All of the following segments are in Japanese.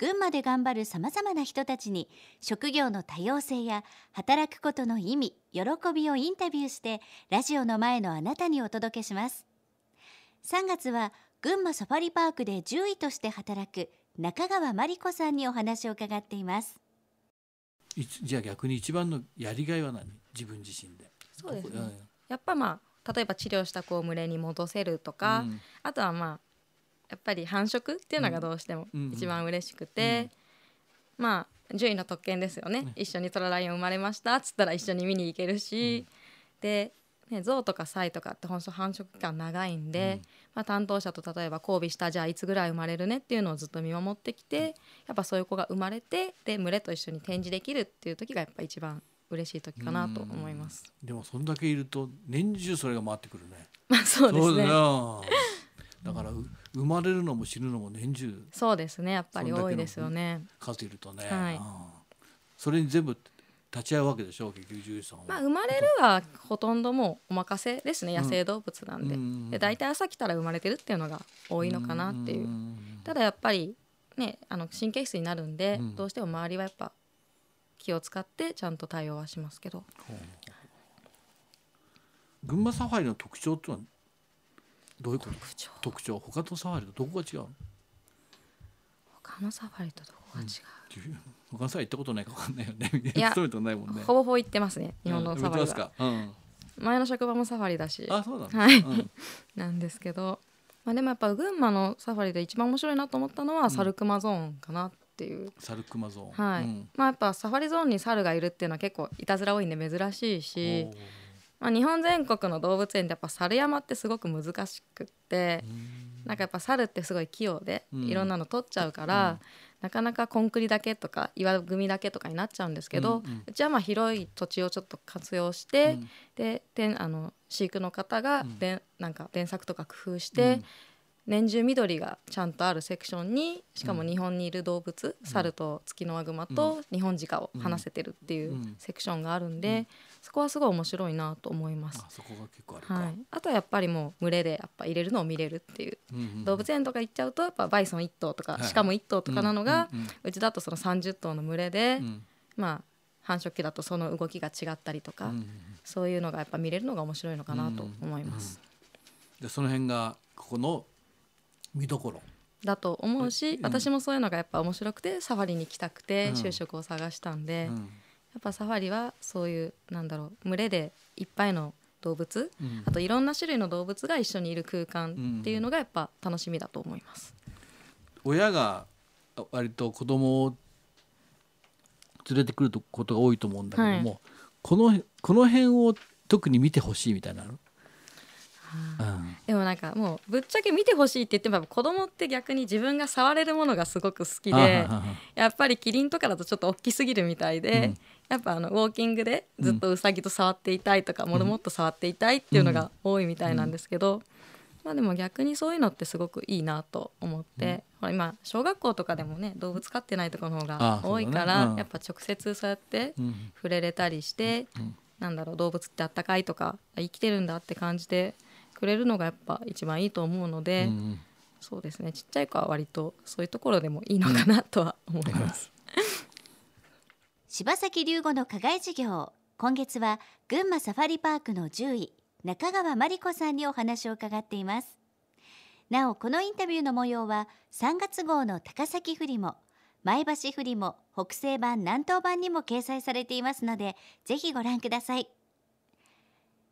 群馬で頑張るさまざまな人たちに職業の多様性や働くことの意味喜びをインタビューしてラジオの前のあなたにお届けします。3月は群馬サファリパークで獣医として働く中川真理子さんにお話を伺っています。じゃあ逆に一番のやりがいは何？自分自身で。そうですね。ここやっぱまあ例えば治療した子を群れに戻せるとか、うん。あとはまあやっぱり繁殖っていうのがどうしてもうん一番嬉しくて、まあ獣医の特権ですよね、ね一緒にトラライオン生まれましたっつったら一緒に見に行けるし、で、ね、象とかサイとかって本当繁殖期間長いんで、うん。まあ、担当者と例えば交尾したじゃあいつぐらい生まれるねっていうのをずっと見守ってきてやっぱそういう子が生まれてで群れと一緒に展示できるっていう時がやっぱ一番嬉しい時かなと思います。でもそんだけいると年中それが回ってくるね。まあそうですねだからう生まれるのも死ぬのも年中そうですね。やっぱり多いですよね。数いるとね、はい。うん。それに全部立ち会うわけでしょ結局獣医さんは、まあ生まれるはほとんどもうお任せですね野生動物なんで,、うんで大体朝来たら生まれてるっていうのが多いのかなっていう、んただやっぱりねあの神経質になるんで、うん。どうしても周りはやっぱ気を使ってちゃんと対応はしますけど。群馬サファリの特徴ってのはどういうこと？特徴。特徴？他とサファリとどこが違うの？他のサファリとどこが違う、他のサファリ行ったことないか分かんないよね。いやないもんね。ほぼほぼ行ってますね日本のうんサファリは、行ってますか、うん、前の職場もサファリだし。あそうなんだ、はい。うん。なんですけど、まあ、でもやっぱ群馬のサファリで一番面白いなと思ったのは、ん。サルクマゾーンかなっていう。サルクマゾーン。はい、うん。まあやっぱサファリゾーンに猿がいるっていうのは結構いたずら多いんで珍しいし、まあ、日本全国の動物園でやっぱ猿山ってすごく難しくってなんかやっぱ猿ってすごい器用でうん。いろんなの取っちゃうから、なかなかコンクリだけとか岩組だけとかになっちゃうんですけど、うちはまあ広い土地をちょっと活用して、うん。でであの飼育の方がうん。で、なんか電作とか工夫して、年中緑がちゃんとあるセクションにしかも日本にいる動物、猿とツキノワグマと日本鹿を話せてるっていううん。セクションがあるんで、そこはすごい面白いなと思います。あ。そこが結構あるか、はい、あとはやっぱりもう群れでやっぱ入れるのを見れるっていう。うんうん動物園とか行っちゃうとやっぱバイソン1頭とかはい。鹿も1頭とかなのがうんうんうちだとその30頭の群れでうん。まあ繁殖期だとその動きが違ったりとかうんうんそういうのがやっぱ見れるのが面白いのかなと思います。でその辺がここの見どころ。だと思うし、うん。私もそういうのがやっぱ面白くてサファリに行きたくてうん。就職を探したんで、うん。やっぱサファリはそういうなんだろう群れでいっぱいの動物うん。あといろんな種類の動物が一緒にいる空間っていうのがやっぱ楽しみだと思います。親が割と子供を連れてくることが多いと思うんだけども、はこのこの辺を特に見てほしいみたいなの、うんでもなんかもうぶっちゃけ見てほしいって言っても子供って逆に自分が触れるものがすごく好きでやっぱりキリンとかだとちょっと大きすぎるみたいで、うん。やっぱあのウォーキングでずっとウサギと触っていたいとか、もろもっと触っていたいっていうのが多いみたいなんですけど、まあでも逆にそういうのってすごくいいなと思って、ほら今小学校とかでもね動物飼ってないところの方あが多いから、うん。やっぱ直接そうやってうん。触れれたりして、うん。なんだろう動物ってあったかいとか生きてるんだって感じてくれるのがやっぱ一番いいと思うので、うんそうですね。ちっちゃい子は割とそういうところでもいいのかなとは思います。柴崎龍吾の課外授業。今月は群馬サファリパークの獣医中川真理子さんにお話を伺っています。なおこのインタビューの模様は3月号の高崎フリも前橋フリも北西版南東版にも掲載されていますのでぜひご覧ください。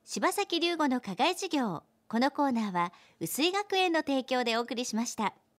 柴崎龍吾の課外授業このコーナーは薄井学園の提供でお送りしました。